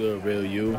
good, real you?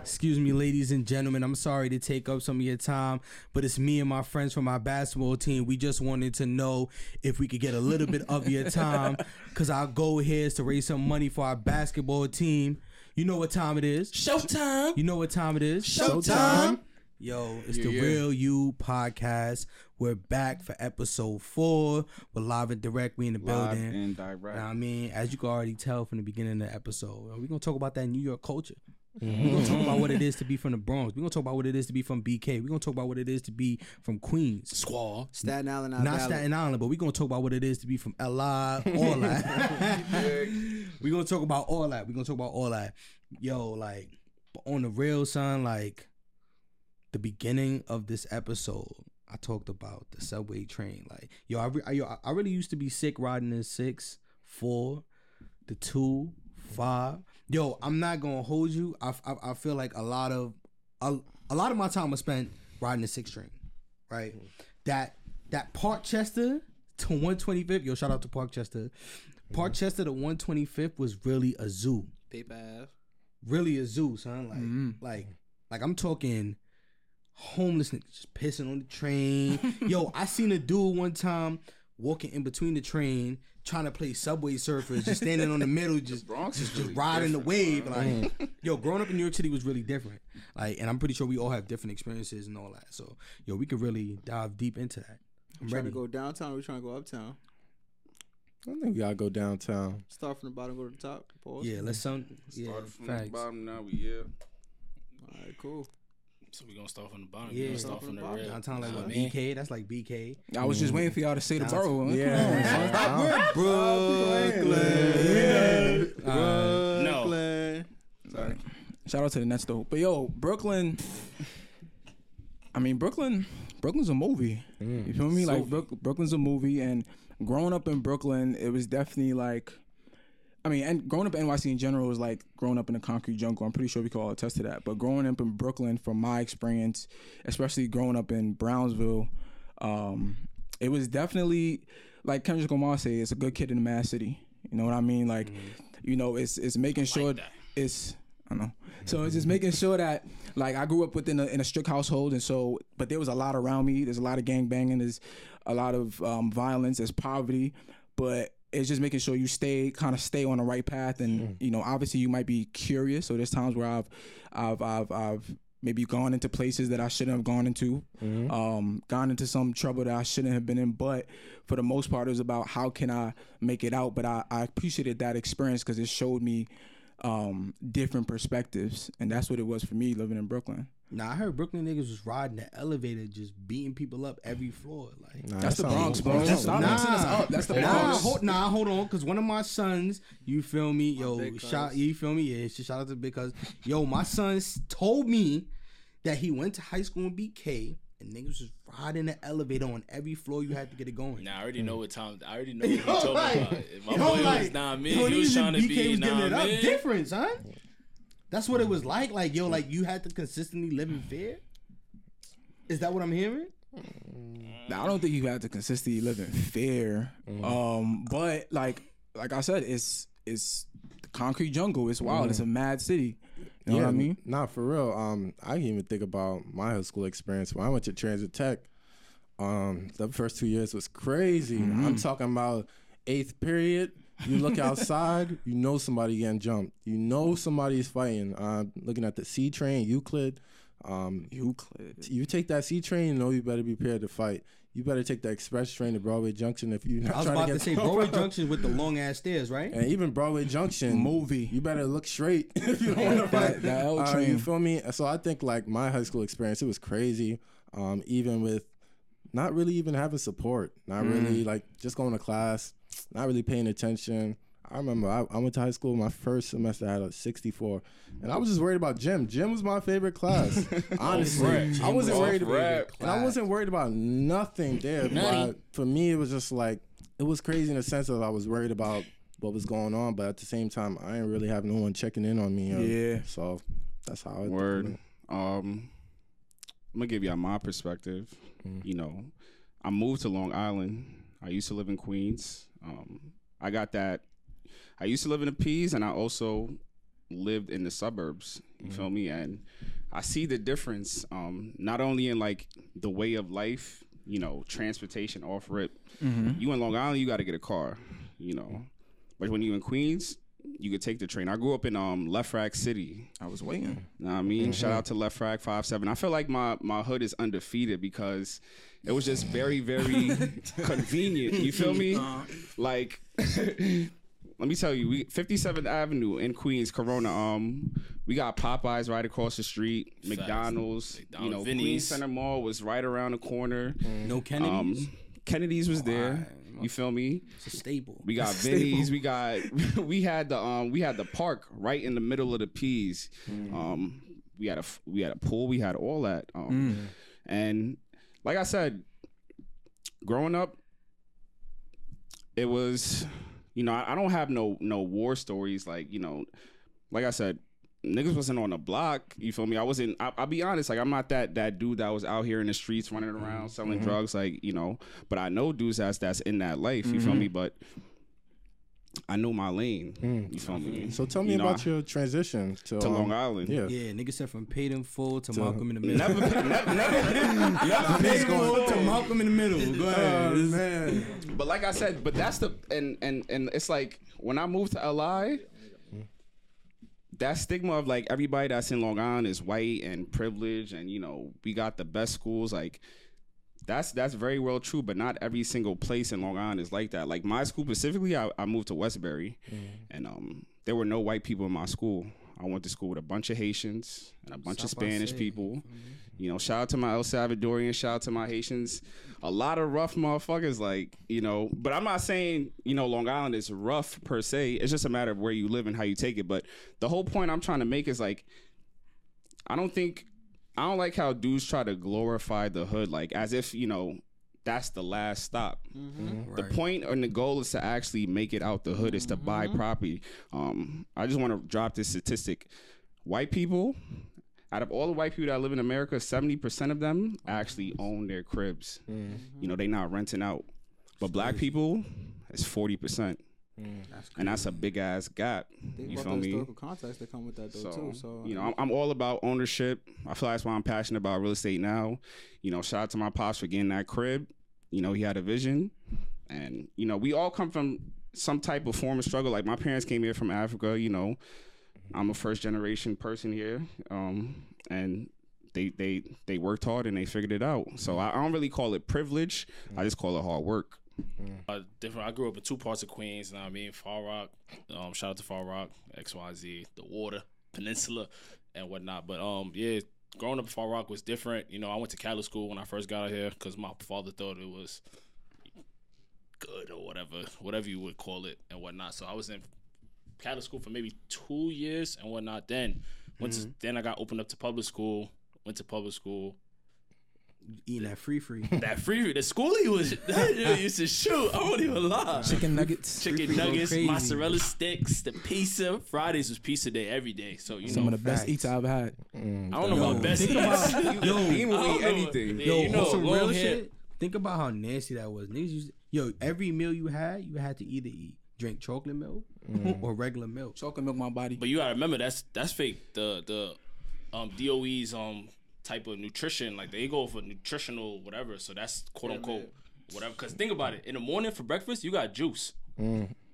Excuse me, ladies and gentlemen. I'm sorry to take up some of your time, but it's me and my friends from our basketball team. We just wanted to know if we could get a little bit of your time because our goal here is to raise some money for our basketball team. You know what time it is? Showtime. You know what time it is? Showtime. Yo, it's Yeah, the yeah. Real You podcast. We're back for episode four. We're live and direct. We in the Live building. and direct. Now, I mean, as you can already tell from the beginning of the episode, we're gonna talk about that New York culture. We're gonna mm-hmm. talk about what it is to be from the Bronx. We're gonna talk about what it is to be from BK. We're gonna talk about what it is to be from Queens. Squall. Staten Island, Not Staten Island, but we're gonna talk about what it is to be from LI, all that. we're gonna talk about all that. We're gonna talk about all that. Yo, like on the real son, like the beginning of this episode, I talked about the subway train. Like, yo, I, re- I, yo, I really used to be sick riding the six, four, the two, five. Yo, I'm not gonna hold you. I, I, I feel like a lot of a, a lot of my time was spent riding the six train, right? That that Parkchester to 125th. Yo, shout out to Parkchester. Parkchester to 125th was really a zoo Paper really a zoo, son. Like, Mm-hmm. like, like I'm talking homeless niggas just pissing on the train. Yo, I seen a dude one time walking in between the train trying to play Subway Surfers, just standing on the middle, just Bronx just, is just really riding the wave. different, Like, yo, growing up in New York City was really different. Like, and I'm pretty sure we all have different experiences and all that. So, yo, we could really dive deep into that. I'm Trying ready. to go downtown. or We trying to go uptown. I think we gotta go downtown. Start from the bottom, go to the top. Pause. Yeah, let's some. Yeah, Start from the bottom now. We yeah. All right, cool. So we gonna start from the bottom. Yeah. we gonna start from the Start from the real. Downtown like what, man. BK? That's like BK. I was just waiting for y'all to say the borough. huh? Yeah. Brooklyn. No. Brooklyn. Sorry. Shout out to the Nets though. But yo, Brooklyn. I mean, Brooklyn. Brooklyn's a movie. Mm. You feel me? Like Brooklyn's a movie, and growing up in Brooklyn, it was definitely like. I mean, and growing up in NYC in general was like growing up in a concrete jungle. I'm pretty sure we can all attest to that. But growing up in Brooklyn, from my experience, especially growing up in Brownsville, um, it was definitely like Kendrick Lamar say, it's a good kid in a mad city. You know what I mean? Like, you know, it's it's making sure that. it's I don't know. So it's just making sure that like I grew up within a, in a strict household, and so but there was a lot around me. There's a lot of gang banging. There's a lot of um, violence. There's poverty, but it's just making sure you stay kind of stay on the right path. And you know, obviously you might be curious. So there's times where I've I've I've I've maybe gone into places that I shouldn't have gone into, um, gone into some trouble that I shouldn't have been in. But for the most part, it was about how can I make it out. But I, I appreciated that experience because it showed me um, different perspectives, and that's what it was for me living in Brooklyn. Nah, I heard Brooklyn niggas was riding the elevator, just beating people up every floor. Like, Nah, That's that the Bronx, bro. That's Stop nah. mixing us up. That's the nah, Bronx. hold, nah, hold on, cause one of my sons, you feel me, yo, shout, you feel me, yeah, shout out to because, yo, my sons told me that he went to high school in BK and niggas was riding the elevator on every floor you had to get it going. Nah, I already know what time. I already know what Yo, you're talking about. If my yo, boy like, was nah man. yo, he was trying to BK be was nah giving it up man. different, son. That's what it was like. Like, yo, like you had to consistently live in fear. Is that what I'm hearing? Nah, I don't think you have to consistently live in fear. Um, but like like I said, it's it's the concrete jungle. It's wild. It's a mad city. You know what I mean? Nah, for real. Um, I can even think about my high school experience when I went to Transit Tech. Um, the first two years was crazy. I'm talking about eighth period. You look outside, you know somebody getting jumped. You know somebody's fighting. Uh, looking at the C train, Euclid. Um, Euclid. you take that C train, you know you better be prepared to fight. You better take the express train to Broadway Junction if you're not I was trying about to to get say Broadway Junction with the long ass stairs, right? and even Broadway Junction Movie. You better look straight if you don't want to fight. That- that L Uh, train. you feel me? So I think like my high school experience, it was crazy. Um, even with not really even having support, not Mm. really like just going to class, not really paying attention. I remember I, I went to high school. My first semester I had a 64, and I was just worried about gym. Gym was my favorite class. Honestly. I wasn't worried rap. and I wasn't worried about nothing there. But for me, it was just like it was crazy in the sense of I was worried about what was going on, but at the same time, I didn't really have no one checking in on me. Yeah. So that's how it Word. Um, I'm gonna give y'all my perspective. You know, I moved to Long Island. I used to live in Queens. Um, I got that. I used to live in the P's, and I also lived in the suburbs. You feel me? And I see the difference, um, not only in like the way of life, you know, transportation off rip. You in Long Island, you got to get a car, you know. But when you in Queens, you could take the train. I grew up in um LeFrak City. I was waiting. Know I mean, shout out to LeFrak Five Seven. I feel like my my hood is undefeated because it was just very very convenient. You feel me? Like, let me tell you, we 57th Avenue in Queens, Corona. Um, we got Popeyes right across the street, McDonald's. You know, Vinny's. Queens Center Mall was right around the corner. No Kennedys. Um, Kennedy's was there. You feel me? it's a staple. We got Vinny's. We got we had the um we had the park right in the middle of the P's. Um, we had a we had a pool. We had all that. Um, and like I said, growing up, it was you know I, I don't have no no war stories like you know like I said. Niggas wasn't on the block. You feel me? I wasn't. I, I'll be honest. Like I'm not that that dude that was out here in the streets running mm-hmm. around selling mm-hmm. drugs. Like you know. But I know dudes that's that's in that life. You feel mm-hmm. me? But I know my lane. Mm. You feel me? So tell me You know, about I- your transition to, to um, Long Island. Yeah. Yeah, nigga said from paid in full to Malcolm in the middle. Never, never, never, never Niggas going to Malcolm in the middle. Go oh, ahead. Oh, man. But like I said, but that's the and and and it's like when I moved to LI, that stigma of like everybody that's in Long Island is white and privileged, and you know we got the best schools. Like that's that's very well true, but not every single place in Long Island is like that. Like my school specifically, I, I moved to Westbury, and um there were no white people in my school. I went to school with a bunch of Haitians and a bunch of South by Spanish people. You know, shout out to my El Salvadorian, shout out to my Haitians. A lot of rough motherfuckers, like, you know, but I'm not saying, you know, Long Island is rough per se. It's just a matter of where you live and how you take it. But the whole point I'm trying to make is like, I don't think, I don't like how dudes try to glorify the hood, like, as if, you know, that's the last stop. Mm-hmm. Mm-hmm. The point and the goal is to actually make it out the hood, is to buy mm-hmm. property. Um, I just want to drop this statistic. White people, out of all the white people that live in America, 70% of them oh, actually own their cribs. Mm. You know, they're not renting out. But black people, it's 40%. Mm. and that's a big ass gap. Think You about feel the me? historical context that come with that though So, too. So you know, I'm, I'm all about ownership. I feel that's why I'm passionate about real estate now. You know, shout out to my pops for getting that crib. You know, he had a vision, and you know, we all come from some type of form of struggle. Like my parents came here from Africa. You know, I'm a first generation person here, um, and they they they worked hard and they figured it out. So mm. I, I don't really call it privilege. I mm. just call it hard work. Uh, different. I grew up in two parts of Queens. You know what I mean, Far Rock. Um, shout out to Far Rock, X Y Z, the Water Peninsula, and whatnot. But um, yeah, growing up in Far Rock was different. You know, I went to Catholic school when I first got out here because my father thought it was good or whatever, whatever you would call it, and whatnot. So I was in Catholic school for maybe two years and whatnot. Then went to, then I got opened up to public school. Went to public school. Eating that free free. That free, free. the schoolie was that shit used to shoot. I won't even lie. Chicken nuggets. chicken Free-free nuggets, mozzarella sticks, the pizza. Fridays was pizza day every day. So you Some know, Some of the best facts. eats I've had. I don't know Yo, about best think eats. about- yo, I will don't eat know. anything. Yo, you know, some real hair. shit. Think about how nasty that was. Niggas used yo, every meal you had, you had to either eat drink chocolate milk or regular milk. Chocolate milk my body. But you gotta remember that's that's fake. The the um DOE's um type of nutrition, like they go for nutritional whatever. So that's quote unquote whatever. Cause think about it. In the morning for breakfast, you got juice. Mm.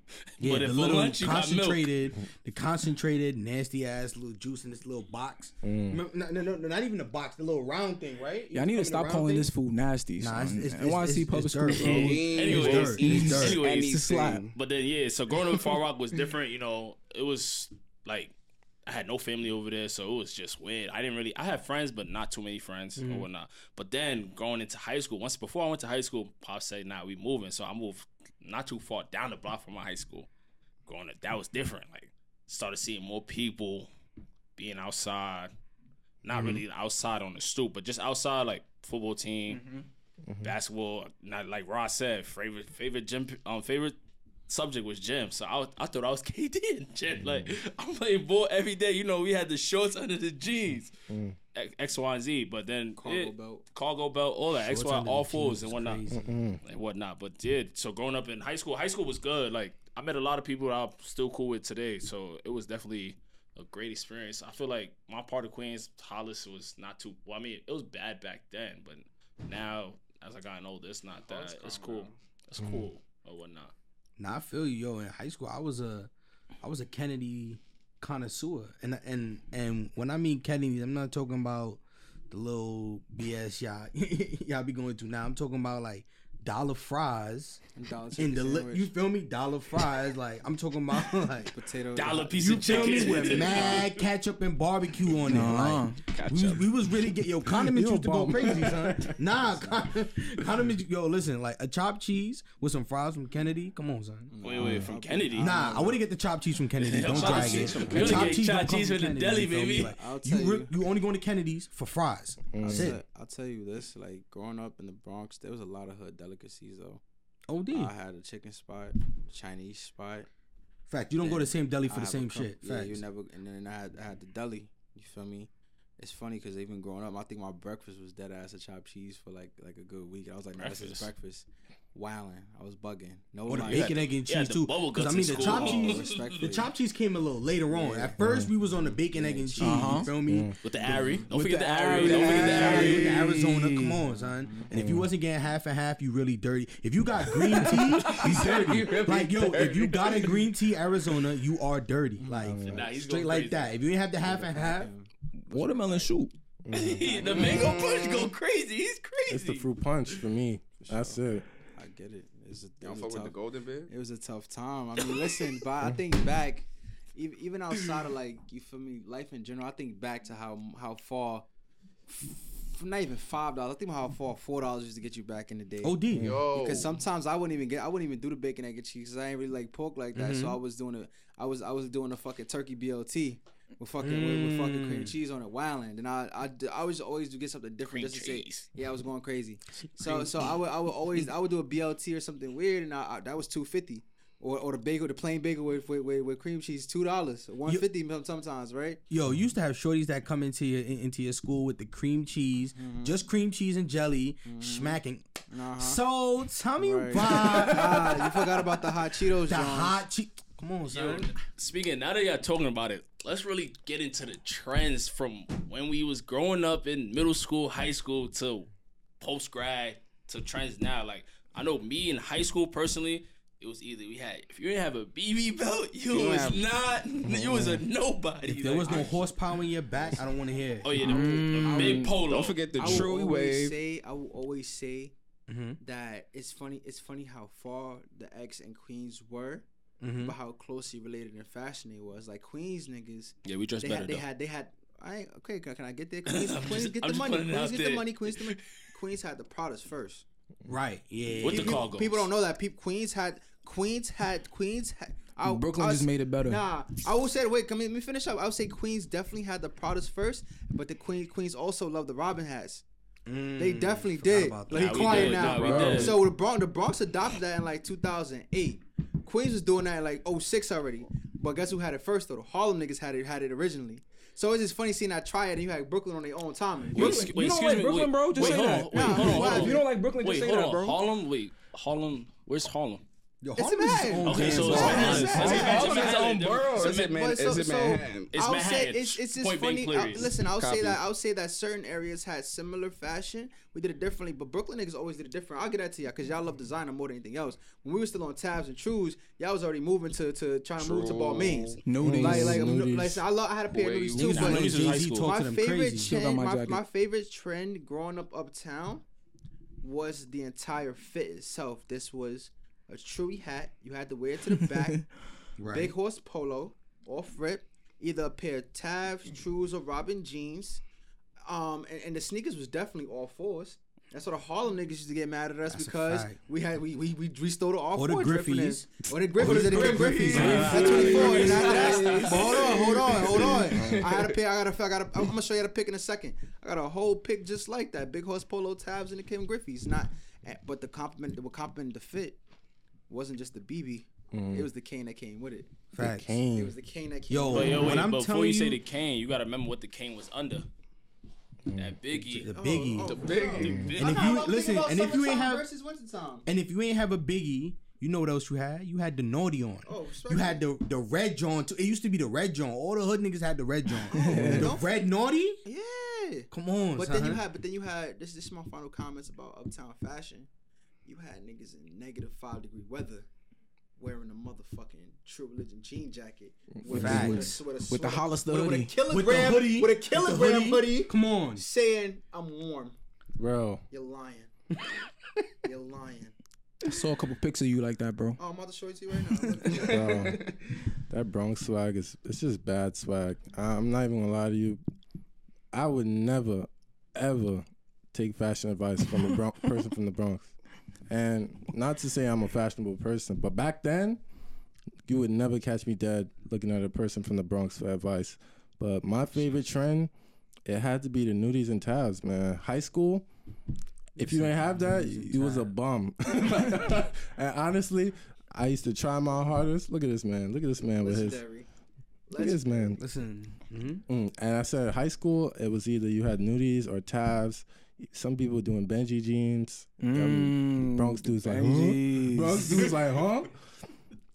Yeah, But the little lunch you got milk. concentrated, the concentrated nasty ass little juice in this little box. Mm. Remember- No, no, no, no, not even the box, the little round thing, right? Yeah, I need to stop calling this food nasty. Nah, Nah, it's- it's- NYC it's- public it's school dirt, food. bro. Anyways, It's dirt. It's dirt. anyways, It's a slap. But then yeah, so growing up in Far Rock was different. You know, it was like I had no family over there, so it was just weird. I didn't really. I had friends, but not too many friends or mm-hmm. whatnot. But then going into high school, once before I went to high school, Pop said, "Nah, we moving." So I moved not too far down the block from my high school. Growing up, that was different. Like started seeing more people being outside. Not mm-hmm. really outside on the stoop, but just outside, like football team, mm-hmm. basketball. Not like Ross said, favorite favorite gym, um, favorite subject was gym. So I, was- I thought I was KD in gym. Mm-hmm. Like I'm playing ball every day. You know, we had the shorts under the jeans, mm-hmm. X- X, Y, and Z. But then Cargo yeah, belt. cargo belt, all that, X, Shorts Y, under all the fours and whatnot, mm-hmm. and whatnot. But yeah, so growing up in high school, high school was good. Like I met a lot of people that I'm still cool with today. So it was definitely a great experience. I feel like my part of Queens, Hollis was not too. Well, I mean, it was bad back then, but now as I gotten older, it's not that. It's cool. It's cool or whatnot. Nah, I feel you, yo. In high school, I was a, I was a Kennedy connoisseur, and and and when I mean Kennedy, I'm not talking about the little BS y'all y'all be going to now. I'm talking about like dollar fries And dollar in the li- you feel me? Dollar fries, like I'm talking about like potato Dollar piece you of feel me chicken with mad ketchup and barbecue on it. Like, uh-huh. we, was- we was really get yo condiments used to go crazy, son. Nah, con- condiments. Yo, listen, like a chopped cheese with some fries from Kennedy. Come on, son. Wait, wait, from Kennedy. Nah, I wouldn't get the chopped cheese from Kennedy. Don't Chopped drag it. from The Kennedy. chopped cheese Chopped don't come cheese from the Kennedy, deli, you baby. Like, I'll you re- you. you only going to Kennedy's for fries. I'll That's tell, it. I'll tell you this: like growing up in the Bronx, there was a lot of hood delicacies though. OD. I had a chicken spot, Chinese spot. Fact, you don't go to the same deli for I the same shit. Yeah, Facts. you never. And then I had I had the deli. You feel me? It's funny because even growing up, I think my breakfast was dead ass a chopped cheese for like like a good week. I was like, nah, this is Breakfast. breakfast. Wowing. I was bugging. No Or the lie. bacon, egg, and you had cheese the too. Because I mean, the chopped Oh, cheese, the chopped cheese came a little later on. Yeah. At first, we was on the bacon, egg, and cheese. You feel me? With the Ari. Don't With forget the the Ari. Ari, Don't forget the Ari. with the Arizona, come on, son. And if you wasn't getting half and half, you really dirty. If you got green tea, you dirty. like yo, if you got a green tea Arizona, you are dirty. Like Nah, straight like that. If you ain't have the half and half, Watermelon soup. the mango punch go crazy. He's crazy. It's the fruit punch for me. That's it. I get it. It's a, it Y'all was a fuck with the tough- golden bit? It was a tough time. I mean, listen, but I think back, even even outside of like you feel me, life in general. I think back to how how far, not even five dollars. I think how far four dollars used to get you back in the day. OD. Yo. Because sometimes I wouldn't even get, I wouldn't even do the bacon egg and cheese. 'cause I ain't really like pork like that. So mm-hmm. I was doing a, I was I was doing a fucking turkey BLT with fucking with, with fucking cream mm. cheese on it, wilding. And I I, was always do get something different Cream just to say, yeah, I was going crazy. So so I would I would always I would do a BLT or something weird, and I, I, that was two fifty. Or, or the bagel, the plain bagel with with, with, with cream cheese, two dollars, one fifty sometimes, right? Yo, you used to have shorties that come into your into your school with the cream cheese, mm-hmm. just cream cheese and jelly, mm-hmm. smacking. Uh-huh. So tell me Right. why ah, you forgot about the hot Cheetos, the John. hot cheese. Come on, Yo, speaking now that y'all talking about it, let's really get into the trends from when we was growing up in middle school, high school to post grad to trends now. Like I know me in high school personally, it was either we had if you didn't have a BB belt, you, don't was not you was a nobody. If there Like, was no horsepower in your back, I don't want to hear. it. oh yeah, the, the big polo. Don't forget the I will True always Wave. say, I will always say Mhm. that it's funny. It's funny how far the X and Queens were, Mhm. but how closely related in fashion they was. Like Queens niggas, Yeah, we dress they better had, they though. had, they had. I ain't, okay, can, can I get there? Queens, Queens just- get I'm the money. Queens get there. the money. Queens, the money. Queens had the products first. Right. Yeah. With the people, cargos. people don't know that. People, Queens had. Queens had. Queens had. I, Brooklyn I just made it better. Nah, I will say. Wait, come let me finish up. I would say Queens definitely had the products first, but the Queen Queens also loved the Robin hats. They Mm, definitely did. Like he Nah, quiet did. now. Nah, we. So the Bronx, the Bronx adopted that in like 2008. Queens was doing that in like 06 already. But guess who had it first though? The Harlem niggas had it had it originally. So it's just funny seeing that triad and you had Brooklyn on their own. Wait, You- ex- you don't like me. Brooklyn, wait, bro? Just wait, say that. on. Wait, Nah, hold on, hold on. If you don't like Brooklyn, just say hold that, bro. Harlem, wait, Harlem. Where's Harlem? Yo, It's Harlem is Manhattan. his own Okay, so damn it's borough. Manhattan. It's It's Manhattan. Manhattan. It's its own borough. So Is it, ma- man, but so- is it so Manhattan? It's I'll Manhattan. say it's it's just Point blank funny. Uh, I, period. listen, I'll Copy. say that I'll say that certain areas had similar fashion. We did it differently, but Brooklyn niggas always did it different. I'll get that to y'all because y'all love designer more than anything else. When we were still on tabs and trues, y'all was already moving to to trying to move to Balmain's. Nudies. Like like I'm, Nudies. like I love I had a pair of Wait, nudies you- too, Niggas Nah, but wanna Nudies was high Jay-Z school. talk my to them favorite crazy. Still got trend, my my, jacket. my favorite trend growing up uptown was the entire fit itself. This was a Chewy hat. You had to wear it to the back. Right. Big horse polo, off rip, either a pair of Tabs, Trues, or Robin jeans. Um, and, and the sneakers was definitely all fours. That's what the Harlem niggas used to get mad at us That's because we had we we we, we stole the all Or the four drifting. Griffies. Or the Griffies. Or the Griffies. Griffies. Griffies. At 24. and after that- But hold on, hold on, hold on. I had a pick. I got a. I got. A, I'm gonna show you the pick in a second. I got a whole pick just like that. Big horse polo tabs and the Ken Griffies. Not, eh, but the compliment that would compliment the fit wasn't just the BB. Mm-hmm. It was the cane that came with it. Facts. It Cane. was the cane that came. Yo, But yo, when wait, I'm before telling you say the cane, you gotta remember what the cane was under. Mm-hmm. That biggie. The oh, biggie. Oh, oh, big- oh. the big- And if you listen, and if you ain't have versus wintertime. and if you ain't have a biggie, You know what else you had? You had the naughty on. Oh, you had the the red John too. It used to be the red John. All the hood niggas had the red John. the red naughty. Yeah. Come on, But son. then you had, but then you had. This, this is my final comments about uptown fashion. You had niggas in negative five degree weather, wearing a motherfucking True Religion jean jacket with, Facts. with, a, with, a, With the Hollister with, a- with a hoodie. kilogram With the hoodie, with a with the kilogram hoodie. hoodie, Come on. saying I'm warm. Bro, You're lying. You're lying. I saw a couple pics of you like that, bro. Oh, I'm about to show it to you right now. Bro, that Bronx swag is it's just bad swag. I- I'm not even gonna lie to you. I would never, ever take fashion advice from a Bronx, person from the Bronx. And not to say I'm a fashionable person, but back then, you would never catch me dead looking at a person from the Bronx for advice. But my favorite trend, it had to be the nudies and tabs, man. High school, if you didn't have that, you was a bum. and honestly, I used to try my hardest. Look at this man. Look at this man with his. Legendary. Look at this man. Listen. mhm. Mm. And I said high school, it was either you had nudies or tabs. Some people doing Benji jeans. Um, Bronx dudes like, huh? Bronx dudes like, huh?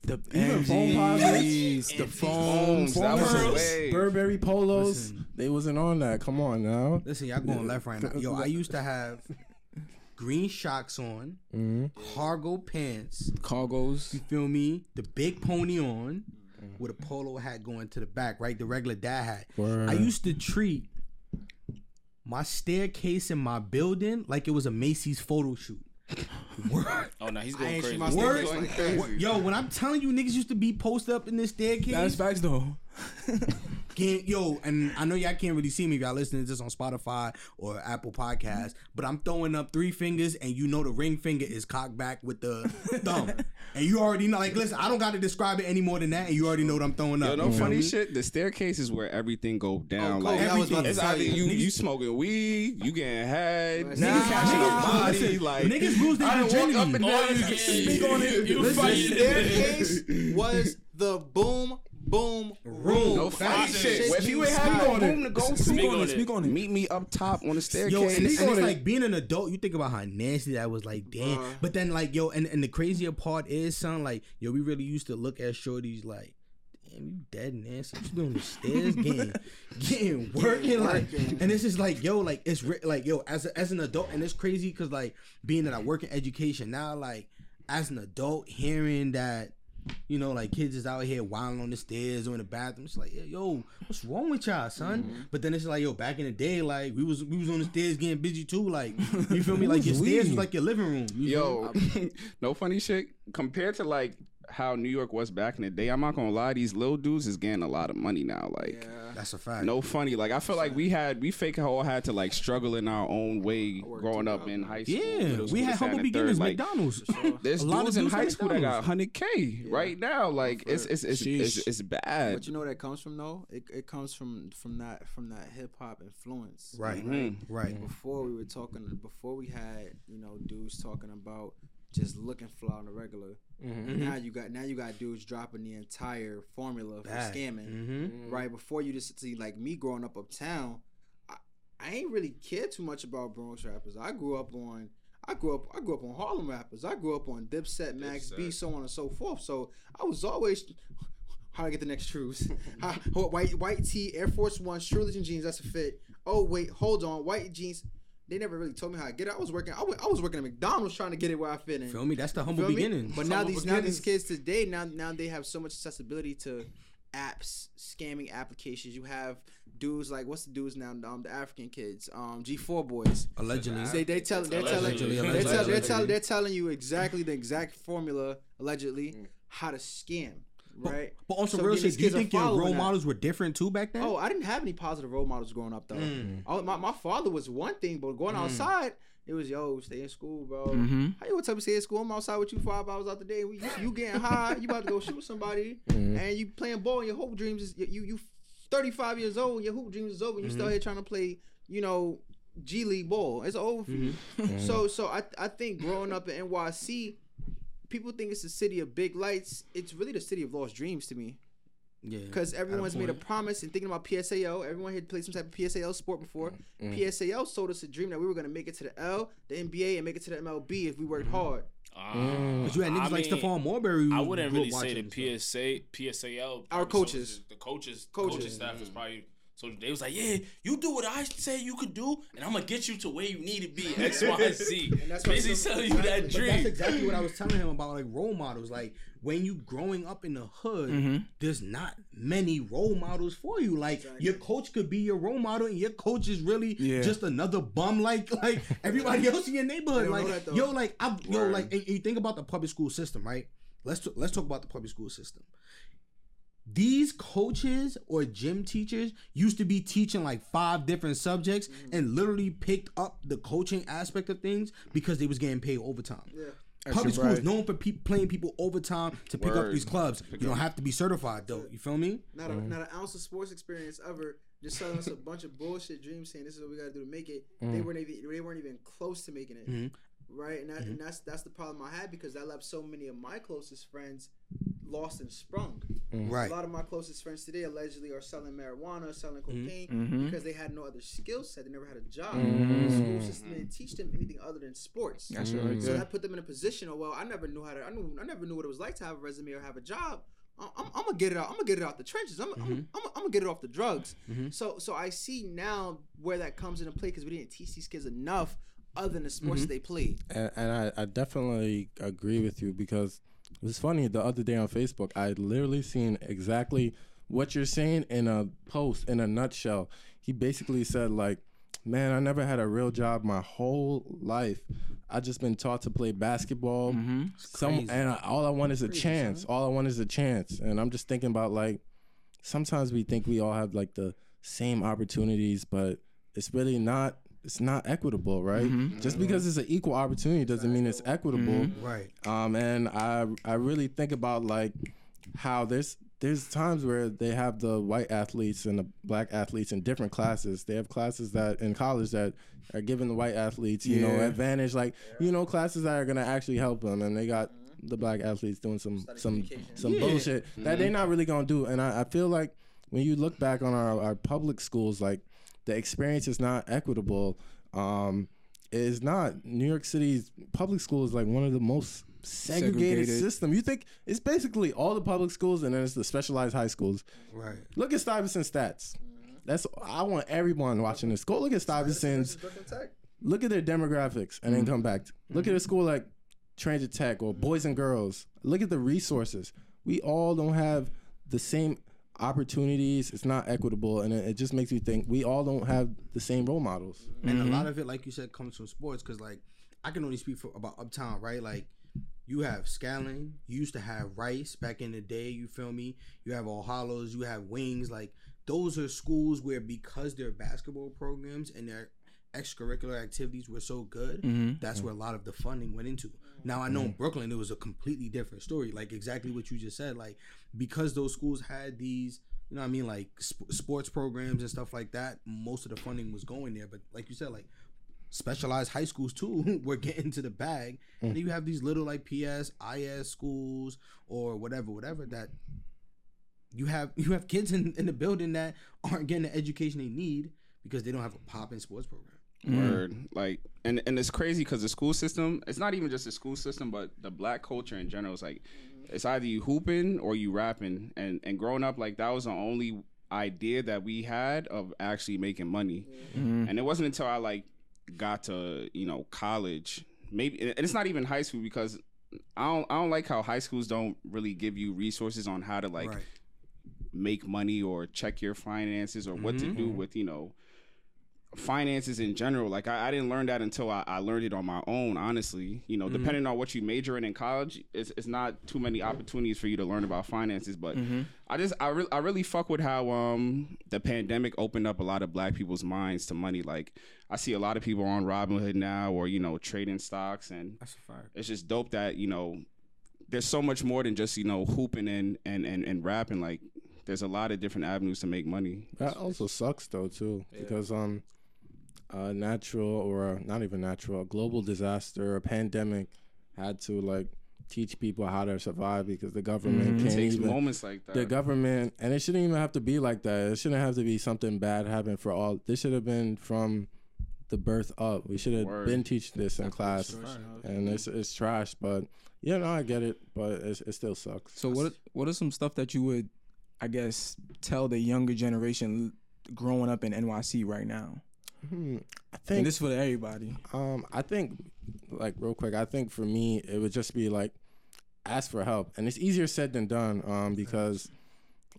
The Even phone Benjis, the phones, That was Burberry. Burberry polos. Listen. They wasn't on that. Come on now. Listen, y'all going left right now. Yo, I used to have green shocks on, hmm cargo pants. cargos. You feel me? The big pony on with a polo hat going to the back, right? The regular dad hat. Word. I used to treat my staircase in my building like it was a Macy's photo shoot. Word. Oh no, he's going crazy. my Word. staircase like crazy. Yo, when I'm telling you, niggas used to be posted up in this staircase. That's facts though. Can't, yo, and I know y'all can't really see me if y'all listening to this on Spotify or Apple Podcasts, mm-hmm. but I'm throwing up three fingers, and you know the ring finger is cocked back with the thumb, and you already know. Like, listen, I don't got to describe it any more than that, and you already know what I'm throwing up. Yo, no You feel funny me? shit. The staircase is where everything go oh, down. Oh, like I was about it's either you. you you smoking weed, you getting head, Nah, niggas catching a body. listen, like niggas lose their I walk virginity. up and Oh, down. you and can't- speak on it. you Listen, fighting. staircase was the boom boom room. No funny Facts. shit. If you ain't have no room to go Speak Speak on on it. it. Speak on it. meet me up top on the Yo, staircase. and, it's- and it's it. like being an adult, you think about how nasty that was. Like, damn. Bruh. But then, like, yo, and, and the crazier part is, son, like, yo, we really used to look at shorties like, damn, you dead nasty. You doing the stairs, getting, getting working, like, and it's just like, yo, like, it's re- like, yo, as a, as an adult, and it's crazy because, like, being that I work in education now, like, as an adult, hearing that. You know, like kids is out here wilding on the stairs or in the bathroom. It's like, yo, what's wrong with y'all, son? Mm-hmm. But then it's like, yo, back in the day, like we was we was on the stairs getting busy too. Like, you feel me? Like your stairs was like your living room. You? Yo, no funny shit. Compared to like how New York was back in the day, I'm not gonna lie, these little dudes is getting a lot of money now. Like, that's a fact. no funny. Like, I feel like we had we fake all had to like struggle in our own way growing up in high school. Yeah, middle we had humble and the third. beginnings. Like, McDonald's. there's A lot of dudes in high at school that got 100k right now. Like, it's it's it's, it's, it's bad. But you know where that comes from though? It, it comes from from that from that hip hop influence. Right, Mhm. right. Before we were talking, before we had you know dudes talking about just looking fly on the regular. Mm-hmm. Now you got now you got dudes dropping the entire formula for Bad. scamming. Mm-hmm. Right before you just see like me growing up uptown, I, I ain't really care too much about Bronx rappers. I grew up on. I grew up. I grew up on Harlem rappers. I grew up on Dipset, Max B, so on and so forth. So I was always how do I get the next trues. Oh, white white tee, Air Force One, True Religion jeans. That's a fit. Oh wait, hold on, white jeans. They never really told me how to get it. I was working. I wa- I was working at McDonald's trying to get it where I fit in. Feel me? That's the humble Feel me? beginnings. But now Humble these now these kids today now now they have so much accessibility to apps, scamming applications. You have dudes like what's the dudes now? Um, the African kids, um, G four boys. allegedly. They they tell they're telling they're, tell, they're, tell, they're telling you exactly the exact formula allegedly how to scam. Right. But some So real shit, do you think your role models were different too back then? Oh, I didn't have any positive role models growing up though. Mm. I, my, my father was one thing, but going outside, it was yo, stay in school, bro. Mm-hmm. How you gonna tell me stay in school? I'm outside with you five hours out the day. You, you getting high? You about to go shoot somebody, and you playing ball. And your hoop dreams is you you 35 years old. And your hoop dreams is over. And you still here trying to play, you know, G League ball. It's over for you. So so I I think growing up in NYC, people think it's the city of big lights. It's really the city of lost dreams to me. yeah. Because everyone's made a promise and thinking about PSAL. Everyone had played some type of PSAL sport before. Mm. PSAL sold us a dream that we were going to make it to the L, the NBA, and make it to the MLB if we worked hard. Um, But you had niggas I like mean, Stephon Marbury. I wouldn't really say watching the. PSA, PSAL. Our coaches. some- the coaches, Coaches. coaches staff is probably. So they was like, yeah, you do what I say you could do, and I'm gonna get you to where you need to be. X, Y, Z. And that's what Basically some- telling you that exactly. But that's dream. exactly what I was telling him about like role models. Like when you growing up in the hood, Mm-hmm. there's not many role models for you. Like your coach could be your role model, and your coach is really Yeah. just another bum like like everybody else in your neighborhood. Like know that, though. yo, like I yo, like and you think about the public school system, right? Let's t- let's talk about the public school system. These coaches or gym teachers used to be teaching like five different subjects Mm-hmm. and literally picked up the coaching aspect of things because they was getting paid overtime. Public school is known for pe- playing people overtime to pick up these clubs. You don't have to be certified though. You feel me? Not a, not an ounce of sports experience ever. Just selling us a bunch of bullshit dreams, saying this is what we got to do to make it. They weren't even they weren't even close to making it, mm-hmm. right? And, that, and mm-hmm. that's that's the problem I had because that left so many of my closest friends lost and sprung. Mm-hmm. Right. A lot of my closest friends today allegedly are selling marijuana, selling mm-hmm. cocaine mm-hmm. because they had no other skill set. They never had a job. The school system didn't teach them anything other than sports. That's right. So Yeah. that put them in a position of well, I never knew how to. I knew I never knew what it was like to have a resume or have a job. I'm, I'm, I'm gonna get it out. I'm gonna get it out the trenches. I'm, I'm, I'm, I'm gonna get it off the drugs. So so I see now where that comes into play because we didn't teach these kids enough other than the sports that they played. and, and I, I definitely agree with you because it was funny the other day on Facebook. I literally seen exactly what you're saying in a post in a nutshell. He basically said like, "Man, I never had a real job my whole life. I just been taught to play basketball. Mm-hmm. Some crazy. and I, all I want is a chance. All I want is a chance. And I'm just thinking about like, sometimes we think we all have like the same opportunities, but it's really not. It's not equitable, right? Mm-hmm. Just because it's an equal opportunity doesn't mean it's equitable. Mm-hmm. Right. Um, and I I really think about like how there's there's times where they have the white athletes and the black athletes in different classes. They have classes that in college that are giving the white athletes, you know, advantage, like you know, classes that are gonna actually help them, and they got the black athletes doing some some some bullshit that they're mm-hmm. not really gonna do. And I, I feel like when you look back on our, our public schools, like the experience is not equitable. Um, is not. New York City's public school is like one of the most segregated, Segregated. system. You think it's basically all the public schools and then it's the specialized high schools. Right. Look at Stuyvesant stats. That's I want everyone watching this. Go look at Stuyvesant's. Look at their demographics and then come back. Look at a school like Transit Tech or Boys and Girls. Look at the resources. We all don't have the same opportunities. It's not equitable, and it, it just makes you think we all don't have the same role models. And a mm-hmm. lot of it, like you said, comes from sports. Cause like I can only speak for about Uptown, right? Like you have Scaling, you used to have Rice back in the day. You feel me? You have All Hallows, you have Wings. Like those are schools where because their basketball programs and their extracurricular activities were so good, mm-hmm. that's where a lot of the funding went into. Now I know in mm-hmm. Brooklyn it was a completely different story. Like exactly what you just said. Like because those schools had these you know what I mean, like sp- sports programs and stuff like that. Most of the funding was going there, but like you said, like specialized high schools too were getting to the bag, mm. and then you have these little like PS, IS schools or whatever, whatever that you have you have kids in, in the building that aren't getting the education they need because they don't have a pop in sports program. Mm. Word. Like, and and it's crazy because the school system. It's not even just the school system, but the black culture in general. Is like, mm-hmm. it's either you hooping or you rapping. And and growing up, like that was the only idea that we had of actually making money. Mm-hmm. And it wasn't until I like got to you know college, maybe, and it's not even high school because I don't I don't like how high schools don't really give you resources on how to like right. make money or check your finances or what to do mm-hmm. with you know finances in general like i, I didn't learn that until I, I learned it on my own honestly. You know depending on what you major in in college it's, it's not too many opportunities for you to learn about finances but i just I, re- I really fuck with how um the pandemic opened up a lot of black people's minds to money. Like i see a lot of people on robinhood now or you know trading stocks and That's a fact. it's just dope that you know there's so much more than just you know hooping and and and, and rapping. Like there's a lot of different avenues to make money. That also sucks though too, because um, a natural or not even natural, a global disaster, a pandemic, had to like teach people how to survive because the government it can't takes even. moments like that The government, and it shouldn't even have to be like that. It shouldn't have to be something bad happen for all. This should have been from the birth up. We should have Word. been teaching this in class, and it's it's trash. But yeah, no, I get it, but it's, it still sucks. So what what are some stuff that you would, I guess, tell the younger generation growing up in NYC right now? Hmm, I And think this is for everybody. Um, I think, like, real quick, I think for me, it would just be like, ask for help, and it's easier said than done. Um, because,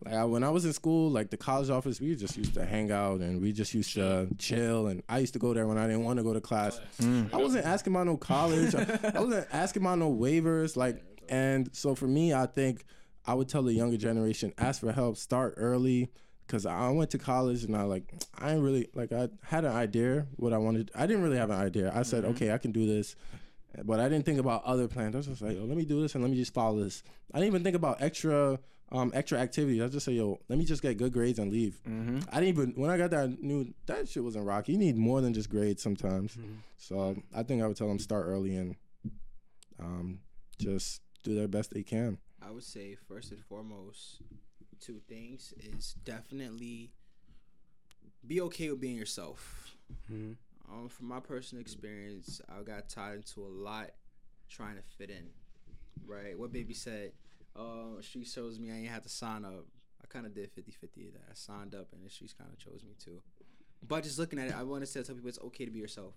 like, I, when I was in school, like the college office, we just used to hang out and we just used to chill, and I used to go there when I didn't want to go to class. I wasn't asking about no college. I, I wasn't asking about no waivers, like, and so for me, I think I would tell the younger generation, ask for help, start early. Cause I went to college and I like I didn't really like I had an idea what I wanted. I didn't really have an idea. I said, okay, I can do this, but I didn't think about other plans. I was just like, oh, let me do this and let me just follow this. I didn't even think about extra um extra activities. I just say, yo, let me just get good grades and leave. I didn't even when I got there, I knew that shit wasn't rock. You need more than just grades sometimes. So I think I would tell them start early and um just do their best they can. I would say first and foremost, two things is definitely be okay with being yourself. Um, from my personal experience, I got tied into a lot trying to fit in. Right, what baby said. Uh, street shows me I ain't had to sign up. I kind of did 50-50 of that. I signed up, and the streets kind of chose me too. But just looking at it, I want to tell people it's okay to be yourself.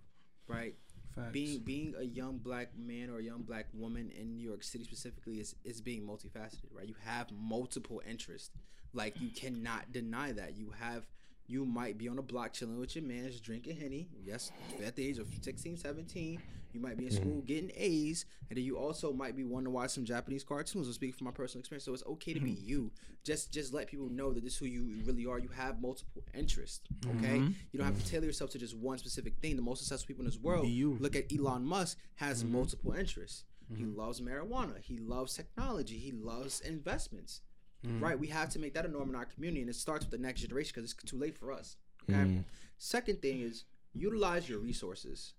Right, Facts. being being a young black man or a young black woman in New York City specifically is is being multifaceted, right? You have multiple interests. Like you cannot deny that. You have you might be on a block chilling with your man, just drinking henny. Yes, at the age of 16, 17, you might be in school mm-hmm. getting A's, and then you also might be wanting to watch some Japanese cartoons. I'm speaking from my personal experience, so it's okay to be mm-hmm. you. Just just let people know that this is who you really are. You have multiple interests. Okay, mm-hmm. you don't have to tailor yourself to just one specific thing. The most successful people in this world, you. look at Elon Musk, has multiple interests. He loves marijuana. He loves technology. He loves investments. Mm. Right? We have to make that a norm in our community, and it starts with the next generation because it's too late for us. Okay. Mm. Second thing is utilize your resources.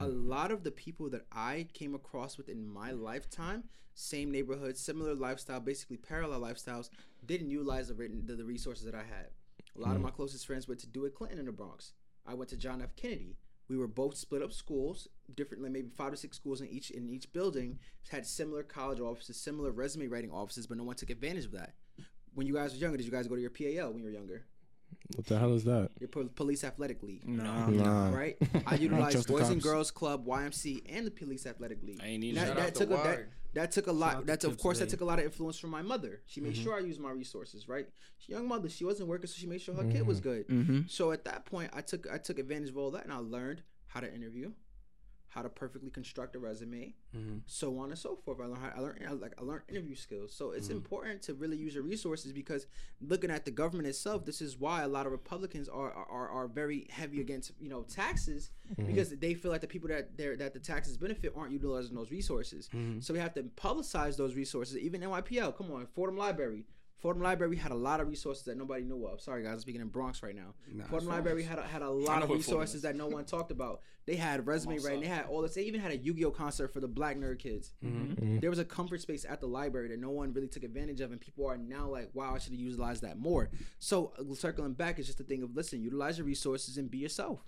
A lot of the people that I came across within my lifetime, same neighborhood, similar lifestyle, basically parallel lifestyles, didn't utilize the, written, the, the resources that I had. A lot of mm. my closest friends went to DeWitt Clinton in the Bronx. I went to John F. Kennedy. We were both split up schools, differently, maybe five or six schools in each in each building. Had similar college offices, similar resume writing offices, but no one took advantage of that. When you guys were younger, did you guys go to your PAL when you were younger? What the hell is that? Your po- police athletic league, Nah. Nah. right? I utilized trust the Boys and. Girls Club, YMC, and the police athletic league. I ain't need that, Shout that took a, that, Ward. That took a lot. That's of course that took a lot of influence from my mother. She made sure I used my resources. Right, she young mother. She wasn't working, so she made sure her kid was good. Mm-hmm. So at that point, I took I took advantage of all that, and I learned how to interview, how to perfectly construct a resume, mm-hmm. so on and so forth. I learned how I learned I, like I learned interview skills. So it's mm-hmm. important to really use your resources because looking at the government itself, this is why a lot of Republicans are are, are very heavy against you know taxes mm-hmm. because they feel like the people that they that the taxes benefit aren't utilizing those resources. So we have to publicize those resources. Even NYPL, come on, Fordham Library. Fordham Library had a lot of resources that nobody knew of. Sorry, guys, I'm speaking in Bronx right now. Fordham Library had a, had a lot of resources that no one talked about. They had resume writing. They had all this. They even had a Yu-Gi-Oh concert for the Black nerd kids. Mm-hmm. Mm-hmm. Mm-hmm. There was a comfort space at the library that no one really took advantage of, and people are now like, "Wow, I should have utilized that more." So uh, circling back is just a thing of listen, utilize your resources and be yourself.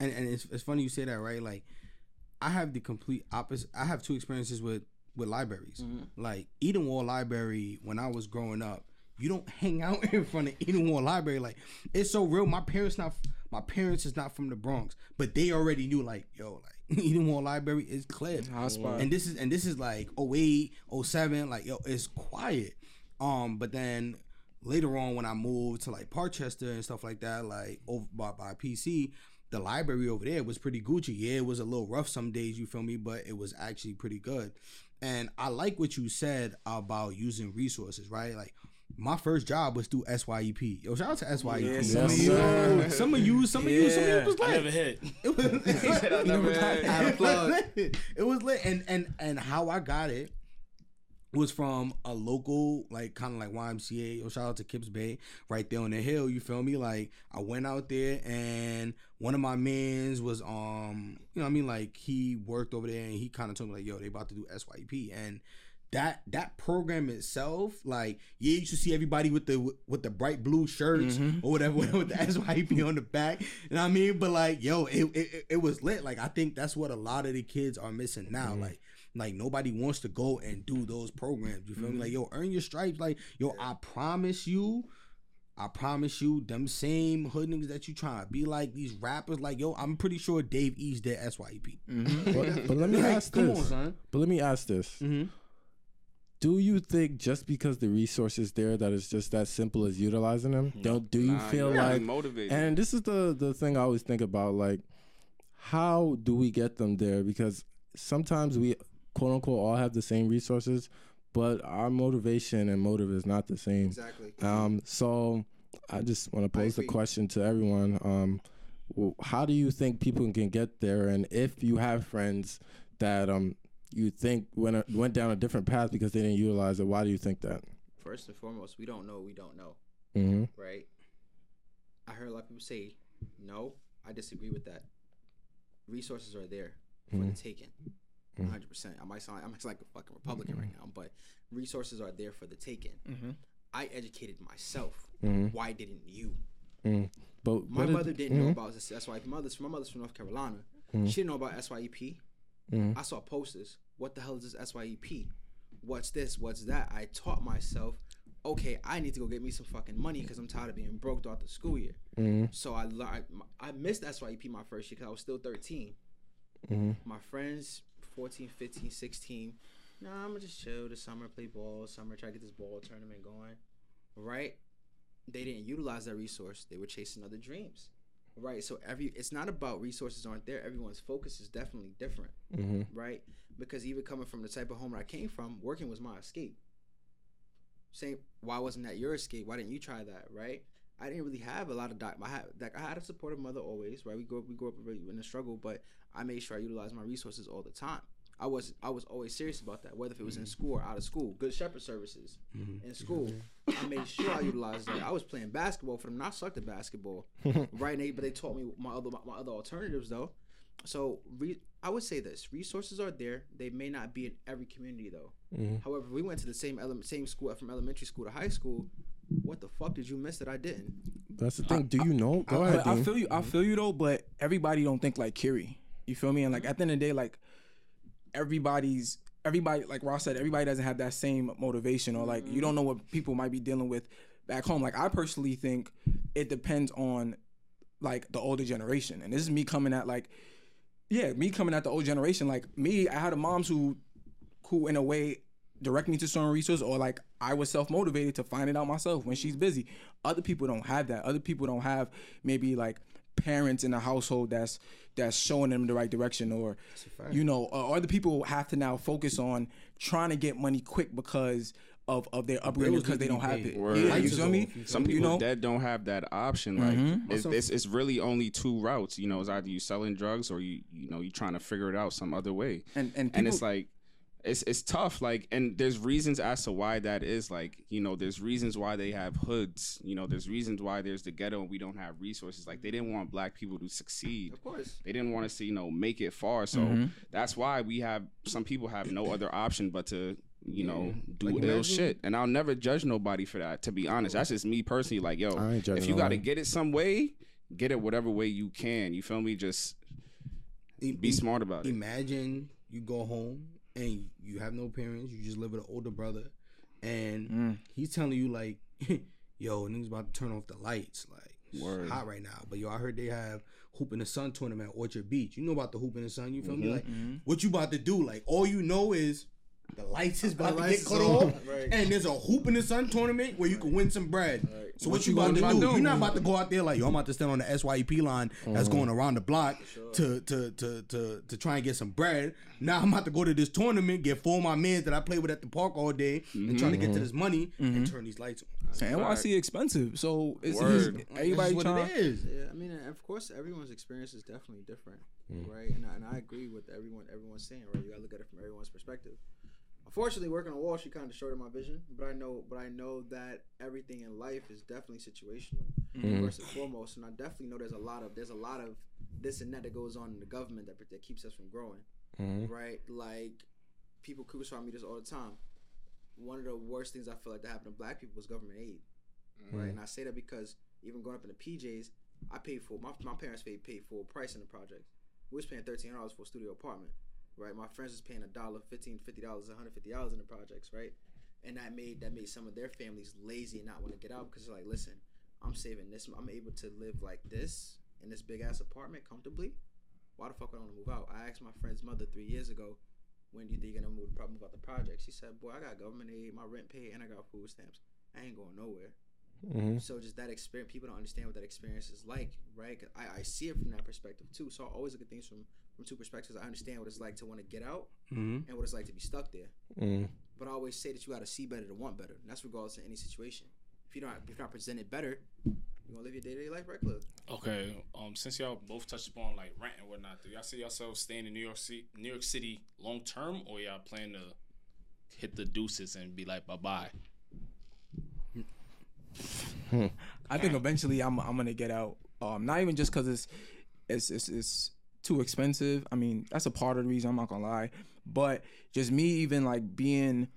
and and it's, it's funny you say that right like i have the complete opposite i have two experiences with with libraries. Like Edenwald library when i was growing up you don't hang out in front of Edenwald library. Like it's so real. My parents not my parents is not from the bronx but they already knew like yo like Edenwald library is clip Hotspot. and this is and this is like 08 07 like yo it's quiet. Um but then later on when i moved to like parkchester and stuff like that like over by, by pc the library over there was pretty gucci. Yeah it was a little rough some days you feel me but it was actually pretty good and i like what you said about using resources right like my first job was through SYEP. Yo, shout out to SYEP. Yeah, some, of you, some of you, some of you, some of you Yeah. was I never hit. it was, I never had- Had a plug. it was lit, and and and how I got it was from a local, like kind of like YMCA. Yo, shout out to Kips Bay, right there on the hill. You feel me? Like I went out there, and one of my mans was um, you know, what I mean, like he worked over there, and he kind of told me like, yo, they about to do SYP, and that that program itself, like yeah, you should see everybody with the with the bright blue shirts or whatever with the SYP on the back. You know what I mean? But like, yo, it, it it was lit. Like I think that's what a lot of the kids are missing now. Like like nobody wants to go and do those programs. You feel me? Like mm-hmm. yo, earn your stripes. Like yo, I promise you. I promise you, them same hood niggas that you trying to be like these rappers, like yo, I'm pretty sure Dave East did SYP. Mm-hmm. But, but let me Like, ask this. on, son. But let me ask this. Mm-hmm. Do you think just because the resources there that it's just that simple as utilizing them? Don't do you Nah, feel you like motivated. And this is the the thing I always think about like how do we get them there because sometimes we quote unquote all have the same resources but our motivation and motive is not the same. Exactly. Um, so I just want to pose the question to everyone. Um, how do you think people can get there? And if you have friends that um you think went went down a different path because they didn't utilize it, why do you think that? First and foremost, we don't know. We don't know, Mm-hmm. right? I heard a lot of people say, "No, I disagree with that." Resources are there for the taking, Mm-hmm. one hundred percent. I might sound, I might sound like a fucking Republican right mm-hmm. now, but resources are there for the taking. Mm-hmm. I educated myself. Why didn't you? But My what did- mother didn't know about this SYP. Mother's my mother's from North Carolina. She didn't know about SYEP. I saw posters. What the hell is this SYEP? What's this? What's that? I taught myself. Okay, I need to go get me some fucking money because I'm tired of being broke throughout the school year. So I learned. I missed SYEP my first year because I was still 13. My friends, 14, 15, 16. Nah, I'm gonna just chill this summer, play ball, summer, try to get this ball tournament going. Right? They didn't utilize that resource. They were chasing other dreams. Right? So every it's not about resources aren't there. Everyone's focus is definitely different. Mm-hmm. Right? Because even coming from the type of home that I came from, working was my escape. Same why wasn't that your escape? Why didn't you try that? Right? I didn't really have a lot of doc. I had like I had a supportive mother always, right? We grew up, we grew up really in a struggle, but I made sure I utilized my resources all the time. I was I was always serious about that, whether if it was in mm-hmm. school or out of school. Good shepherd services mm-hmm. in school, I made sure I utilized that. I was playing basketball for them. Not sucked at basketball, right? They, but they taught me my other my other alternatives though. So re, I would say this: resources are there. They may not be in every community though. Mm-hmm. However, we went to the same element, same school from elementary school to high school. What the fuck did you miss that I didn't? That's the thing. Do you know? Go ahead. But I feel you. I feel you though. But everybody don't think like Kiri. You feel me? And like at the end of the day, like everybody's everybody like Ross said, everybody doesn't have that same motivation or like you don't know what people might be dealing with back home. Like I personally think it depends on like the older generation. And this is me coming at like yeah, me coming at the old generation. Like me, I had a moms who who in a way direct me to certain resources or like I was self motivated to find it out myself when she's busy. Other people don't have that. Other people don't have maybe like parents in the household that's that's showing them the right direction or you know or other people have to now focus on trying to get money quick because of, of their upbringing because they don't have it. Word. Yeah, you Lights is feel me? off, you Some You people know? that don't have that option. Like it's, it's it's really only two routes. You know, it's either you selling drugs or you you know you trying to figure it out some other way. And- and and it's like it's it's tough. Like and there's reasons as to why that is. Like you know, there's reasons why they have hoods. You know, there's reasons why there's the ghetto and we don't have resources. Like they didn't want black people to succeed. Of course. They didn't want to see you know make it far. So Mm-hmm. that's why we have some people have no other option but to you know do Like, ill imagine- shit. And I'll never judge nobody for that. To be honest, that's just me personally. Like yo, I ain't judging if you got to get it some way, get it whatever way you can. You feel me? Just be smart about it. Imagine you go home and you have no parents. You just live with an older brother, and Mm. he's telling you like, "Yo, niggas about to turn off the lights. Like, it's Word. hot right now." But yo, I heard they have hoop in the sun tournament at Orchard Beach. You know about the hoop in the sun? You feel Mm-hmm. me? Like, what you about to do? Like, all you know is. The lights is about The to get cut off, right. and there's a hoop in the sun tournament where you can win some bread. So what, you you about to do? do? You're not about to go out there like yo. I'm about to stand on the SYP line that's going around the block to, to to to to try and get some bread. Now I'm about to go to this tournament, get four of my men that I play with at the park all day, and trying to get to this money and turn these lights on. And NYC is expensive, so it's, Word. it's everybody what trying. it is. Yeah, I mean, of course, everyone's experience is definitely different, right? And I, and I agree with everyone everyone's saying, right? You gotta look at it from everyone's perspective. Unfortunately, working on Wall Street kind of distorted my vision, but I know, but I know that everything in life is definitely situational, mm-hmm. first and foremost. And I definitely know there's a lot of there's a lot of this and that that goes on in the government that that keeps us from growing, mm-hmm. right? Like people crucify me this all the time. one of the worst things I feel like that happened to black people was government aid, mm-hmm. right? And I say that because even growing up in the PJs, I paid for my my parents paid paid full price in the project. We was paying thirteen dollars for a studio apartment, right? My friends was paying a dollar, fifteen, fifty dollars, one hundred fifty dollars in the projects, right? And that made that made some of their families lazy and not want to get out because they're like, listen, I'm saving this, I'm able to live like this in this big ass apartment comfortably. Why the fuck would I want to move out? I asked my friend's mother three years ago, when do you think you're gonna move, move out the project? She said, boy, I got government aid, my rent paid, and I got food stamps. I ain't going nowhere. Mm-hmm. So just that experience, people don't understand what that experience is like, right? I, I see it from that perspective too. So I always look at things from from two perspectives. I understand what it's like to want to get out Mm-hmm. and what it's like to be stuck there. Mm. But I always say that you got to see better to want better. And that's regardless of any situation. If you're not if you're not presented better, you're gonna live your day to day life right, Cliff. Okay, um, since y'all both touched upon like rent and whatnot, do y'all see yourselves staying in New York City, New York City long term, or y'all plan to hit the deuces and be like bye bye? I think eventually I'm I'm gonna get out. Um, not even just because it's, it's it's it's too expensive. I mean, that's a part of the reason. I'm not gonna lie, but just me even like being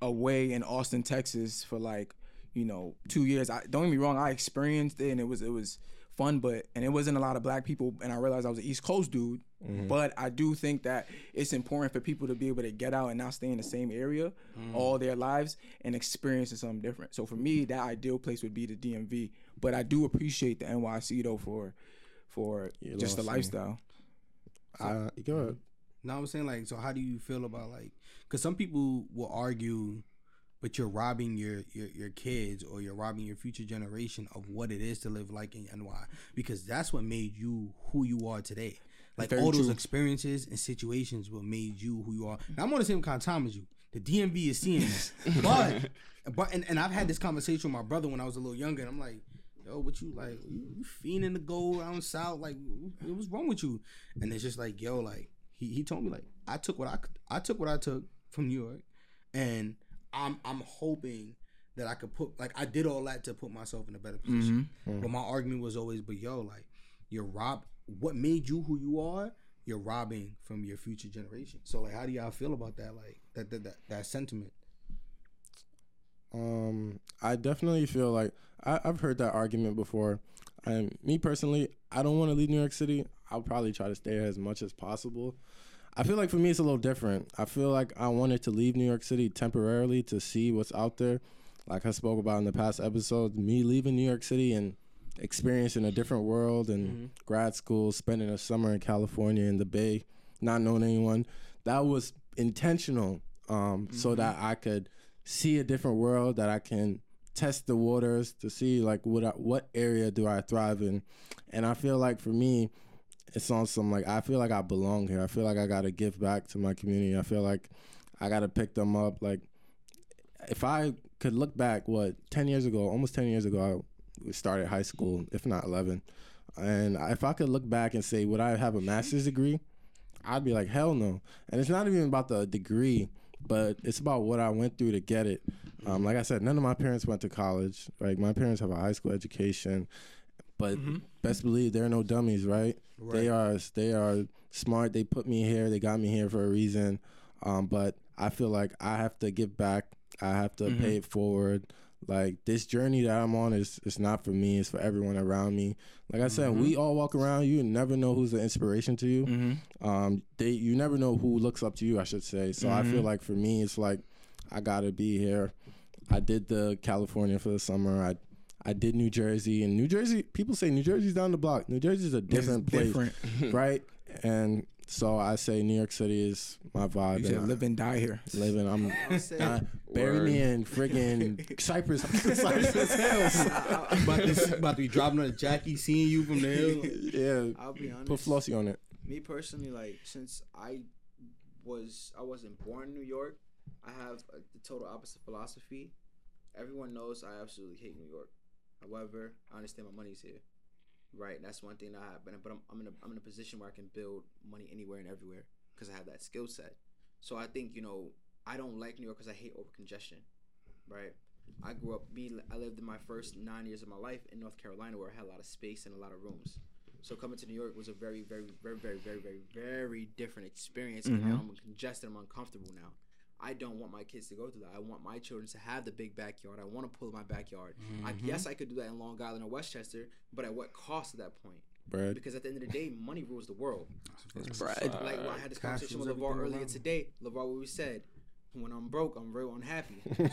away in Austin, Texas for like you know two years. I don't get me wrong. I experienced it and it was it was fun, but and it wasn't a lot of black people. And I realized I was an East Coast dude. Mm-hmm. But I do think that it's important for people to be able to get out and not stay in the same area mm. all their lives and experiencing something different. So for me, that ideal place would be the DMV. But I do appreciate the NYC though for for just the lost Uh, go ahead. No, I'm saying like, so how do you feel about like, because some people will argue, but you're robbing your, your your kids or you're robbing your future generation of what it is to live like in NY because that's what made you who you are today. Like all those true. experiences and situations what made you who you are. Now, I'm on the same kind of time as you. The DMV is seeing this, but but and, and I've had this conversation with my brother when I was a little younger, and I'm like, yo, what you like? You, you fiending to go down south? Like, what was wrong with you? And it's just like, yo, like he, he told me like I took what I could- I took what I took from New York, and I'm I'm hoping that I could put like I did all that to put myself in a better position. Mm-hmm. But my argument was always, but yo, like you're rob what made you who you are. You're robbing from your future generation. So like, how do y'all feel about that? Like that that that, that sentiment. Um, I definitely feel like I, I've heard that argument before. And me personally, I don't want to leave New York City. I'll probably try to stay here as much as possible. I feel like for me, it's a little different. I feel like I wanted to leave New York City temporarily to see what's out there. Like I spoke about in the past episodes, me leaving New York City and experiencing a different world and grad school, spending a summer in California in the Bay, not knowing anyone. That was intentional, um, so that I could see a different world, that I can test the waters to see like what I, what area do I thrive in, and I feel like for me, it's on some like I feel like I belong here. I feel like I got to give back to my community. I feel like I got to pick them up. Like if I could look back, what ten years ago, almost ten years ago, I started high school, if not eleven, and if I could look back and say, would I have a master's degree? I'd be like, hell no. And it's not even about the degree, but it's about what I went through to get it. Um, like I said, none of my parents went to college. Like my parents have a high school education, but best believe they're no dummies, right? They are. They are smart. They put me here. They got me here for a reason. Um, but I feel like I have to give back. I have to pay it forward. Like this journey that I'm on is is not for me. It's for everyone around me. Like I said, mm-hmm. we all walk around. You never know who's an inspiration to you. Mm-hmm. Um, they you never know who looks up to you. I should say. So I mm-hmm. feel like for me, it's like I gotta be here. I did the California for the summer. I I did New Jersey and New Jersey. People say New Jersey's down the block. New Jersey's a different place, different. right? And so I say New York City is my vibe. You said live and die here. living. I'm I'll say, uh, bury me in friggin' Cypress, Cypress Hills. about, to, about to be dropping on a Jackie, seeing you from the hill. yeah, I'll be honest. put Flossie on it. me personally, like since I was I wasn't born in New York, I have a, the total opposite philosophy. Everyone knows I absolutely hate New York. However, I understand my money's here, right? That's one thing that I have. But, but I'm, I'm in a I'm in a position where I can build money anywhere and everywhere because I have that skill set. So I think you know I don't like New York because I hate over congestion, right? I grew up. Me, I lived in my first nine years of my life in North Carolina, where I had a lot of space and a lot of rooms. So coming to New York was a very, very, very, very, very, very, very different experience. And now I'm congested. I'm uncomfortable now. I don't want my kids to go through that. I want my children to have the big backyard. I want to pull my backyard. I, Mm-hmm. yes, I could do that in Long Island or Westchester, but at what cost at that point? Bread. Because at the end of the day, money rules the world. Bread. Like when I had this Cash conversation with LeVar earlier around. today, LeVar, what we said, when I'm broke, I'm real unhappy. when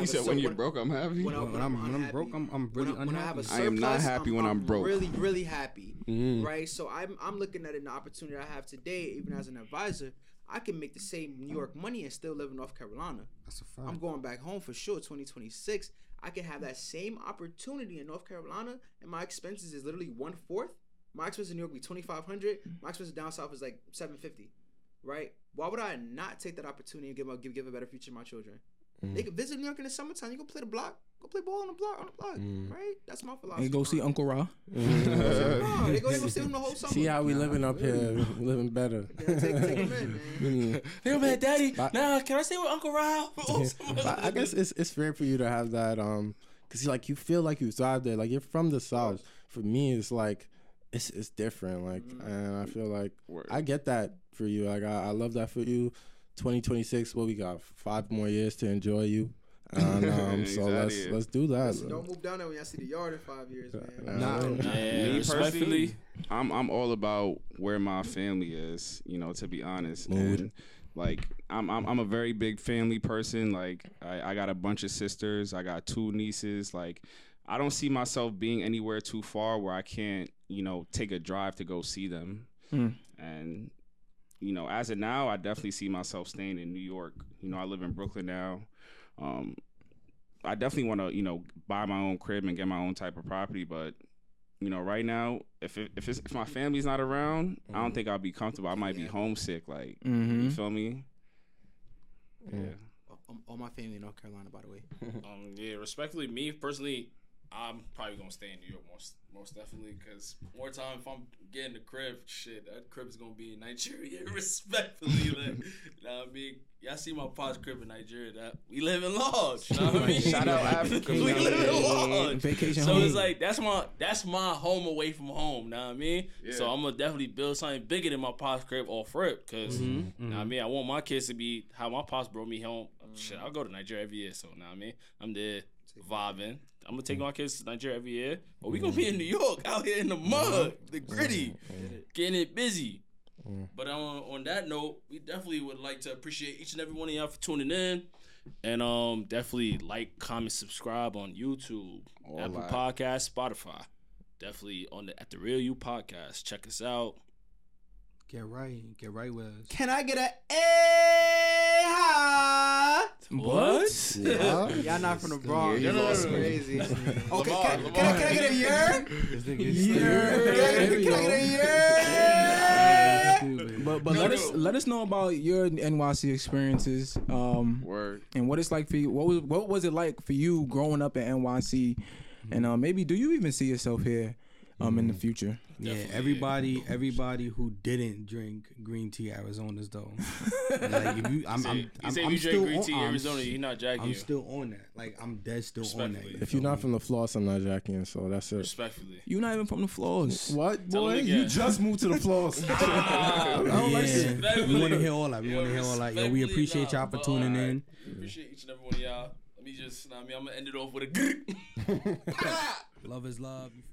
He said, sur- "When you're broke, I'm happy." when, I, When I'm- when I'm unhappy, broke, I'm- I'm when really I, when I have a unhappy. I am not surplus, happy when I'm broke. Really, really happy, Mm-hmm. right? So I'm I'm looking at an opportunity I have today, even as an advisor. I can make the same New York money and still live in North Carolina. That's a fact. I'm going back home for sure. 2026, I can have that same opportunity in North Carolina, and my expenses is literally one fourth. My expenses in New York be 2,500. My expenses down south is like 750. Right? Why would I not take that opportunity and give give give a better future to my children? Mm. They can visit New York in the summertime. You go play the block. Go play ball on the block. On the block. Mm. Right? That's my philosophy. And go see Uncle Ra. Mm. No, they go, they go see him the whole summer. See how we living up here, we living better. Yeah, take, take him in, man. Hey man, daddy. But- Now can I stay with Uncle Rob? I, I guess it's it's fair for you to have that um because like you feel like you thrive there like you're from the south for me it's like it's it's different like and I feel like Word. I get that for you like I, I love that for you 2026 what we got five more years to enjoy you and um so He's let's let's do that Listen, don't move down there when y'all see the yard in five years, man. Nah. Yeah, Me personally, I'm I'm all about where my family is. You know, to be honest, Mood. and like I'm, I'm I'm a very big family person. Like I, I got a bunch of sisters. I got two nieces. Like I don't see myself being anywhere too far where I can't you know take a drive to go see them. Mm. And you know, as of now, I definitely see myself staying in New York. You know, I live in Brooklyn now. Um, I definitely want to, you know, buy my own crib and get my own type of property. But you know, right now, if it, if it's, if my family's not around, I don't think I'll be comfortable. I might be homesick. Like, Mm-hmm. you feel me? Yeah. All, all my family in North Carolina, by the way. Um, yeah, respectfully, me personally, I'm probably gonna stay in New York most most definitely because more time if I'm getting the crib, shit, that crib is gonna be in Nigeria. Respectfully, like, you know what I mean, y'all see my pops crib in Nigeria. That we live in lodge. You know what I mean? Shout out Africa, we man. live in lodge. Vacation So home. it's like that's my that's my home away from home. You know what I mean? So I'm gonna definitely build something bigger than my pops crib off rip because mm-hmm. know what I mm-hmm. mean I want my kids to be how my pops brought me home. Shit, I'll go to Nigeria every year. So know what I mean I'm there vibing. I'm gonna take my kids to Nigeria every year, but we gonna mm-hmm. be in New York out here in the mud, the gritty, getting it busy. But on, on that note, we definitely would like to appreciate each and every one of y'all for tuning in. And um definitely like, comment, subscribe on YouTube, All Apple that. Podcast, Spotify. Definitely on the at the Real You Podcast. Check us out. Get right. Get right with us. Can I get a A What? Yeah. Y'all not from the Bronx. Yeah, you That's lost crazy. Okay, Lamar, can, can, I, can I get a year? This nigga is Can I get- can I get a year? Stupid. But but let us let us know about your NYC experiences. Um, Word. and what it's like for you. What was what was it like for you growing up in NYC? And uh, maybe do you even see yourself here um, in the future? Yeah, Definitely, everybody, everybody who didn't drink green tea Arizonas though. like if you, I'm, I'm, He I'm, said I'm you still drink green on, tea I'm, Arizona, you're not jacking I'm you. still on that. Like I'm dead still on that. You If you're not me? from the floss, I'm not jacking. So that's it. Respectfully. You're not even from the floors. What Tell boy? You just moved to the floss. I don't like Yeah, we want to hear all that. We Yo, want to hear all that. Yo, we appreciate nah, y'all for tuning alright. in. We appreciate each and every one of y'all. Let me just, I mean, I'm gonna end it off with a. Love is love. You feel